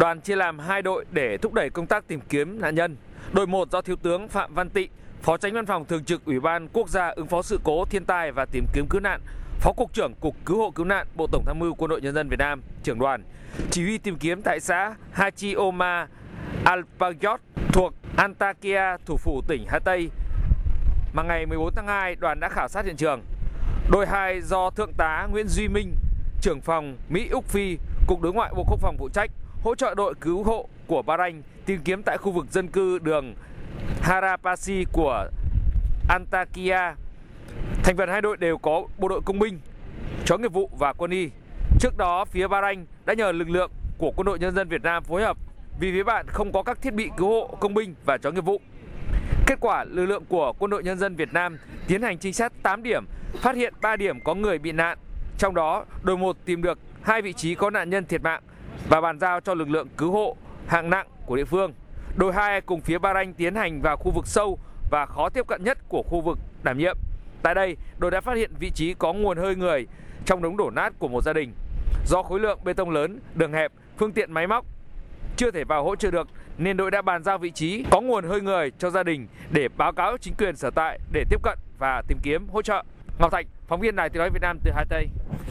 Đoàn chia làm hai đội để thúc đẩy công tác tìm kiếm nạn nhân. Đội 1 do Thiếu tướng Phạm Văn Tị, Phó Tránh Văn phòng Thường trực Ủy ban Quốc gia ứng phó sự cố thiên tai và tìm kiếm cứu nạn, Phó Cục trưởng Cục Cứu hộ Cứu nạn Bộ Tổng tham mưu Quân đội Nhân dân Việt Nam, trưởng đoàn, chỉ huy tìm kiếm tại xã Hachioma Alpayot thuộc Antakya, thủ phủ tỉnh Hà Tây. Mà ngày 14 tháng 2, đoàn đã khảo sát hiện trường. Đội 2 do Thượng tá Nguyễn Duy Minh, trưởng phòng Mỹ Úc Phi, Cục Đối ngoại Bộ Quốc phòng phụ trách, hỗ trợ đội cứu hộ của Bahrain tìm kiếm tại khu vực dân cư đường Harapasi của Antakya. Thành phần hai đội đều có bộ đội công binh, chó nghiệp vụ và quân y. Trước đó, phía Bahrain đã nhờ lực lượng của quân đội nhân dân Việt Nam phối hợp vì phía bạn không có các thiết bị cứu hộ công binh và chó nghiệp vụ. Kết quả, lực lượng của quân đội nhân dân Việt Nam tiến hành trinh sát 8 điểm, phát hiện 3 điểm có người bị nạn. Trong đó, đội 1 tìm được hai vị trí có nạn nhân thiệt mạng và bàn giao cho lực lượng cứu hộ hạng nặng của địa phương. Đội 2 cùng phía Bahrain tiến hành vào khu vực sâu và khó tiếp cận nhất của khu vực đảm nhiệm. Tại đây, đội đã phát hiện vị trí có nguồn hơi người trong đống đổ nát của một gia đình. Do khối lượng bê tông lớn, đường hẹp, phương tiện máy móc chưa thể vào hỗ trợ được nên đội đã bàn giao vị trí có nguồn hơi người cho gia đình để báo cáo chính quyền sở tại để tiếp cận và tìm kiếm hỗ trợ. Ngọc Thạch, phóng viên Đài Tiếng nói Việt Nam từ Hà Tây.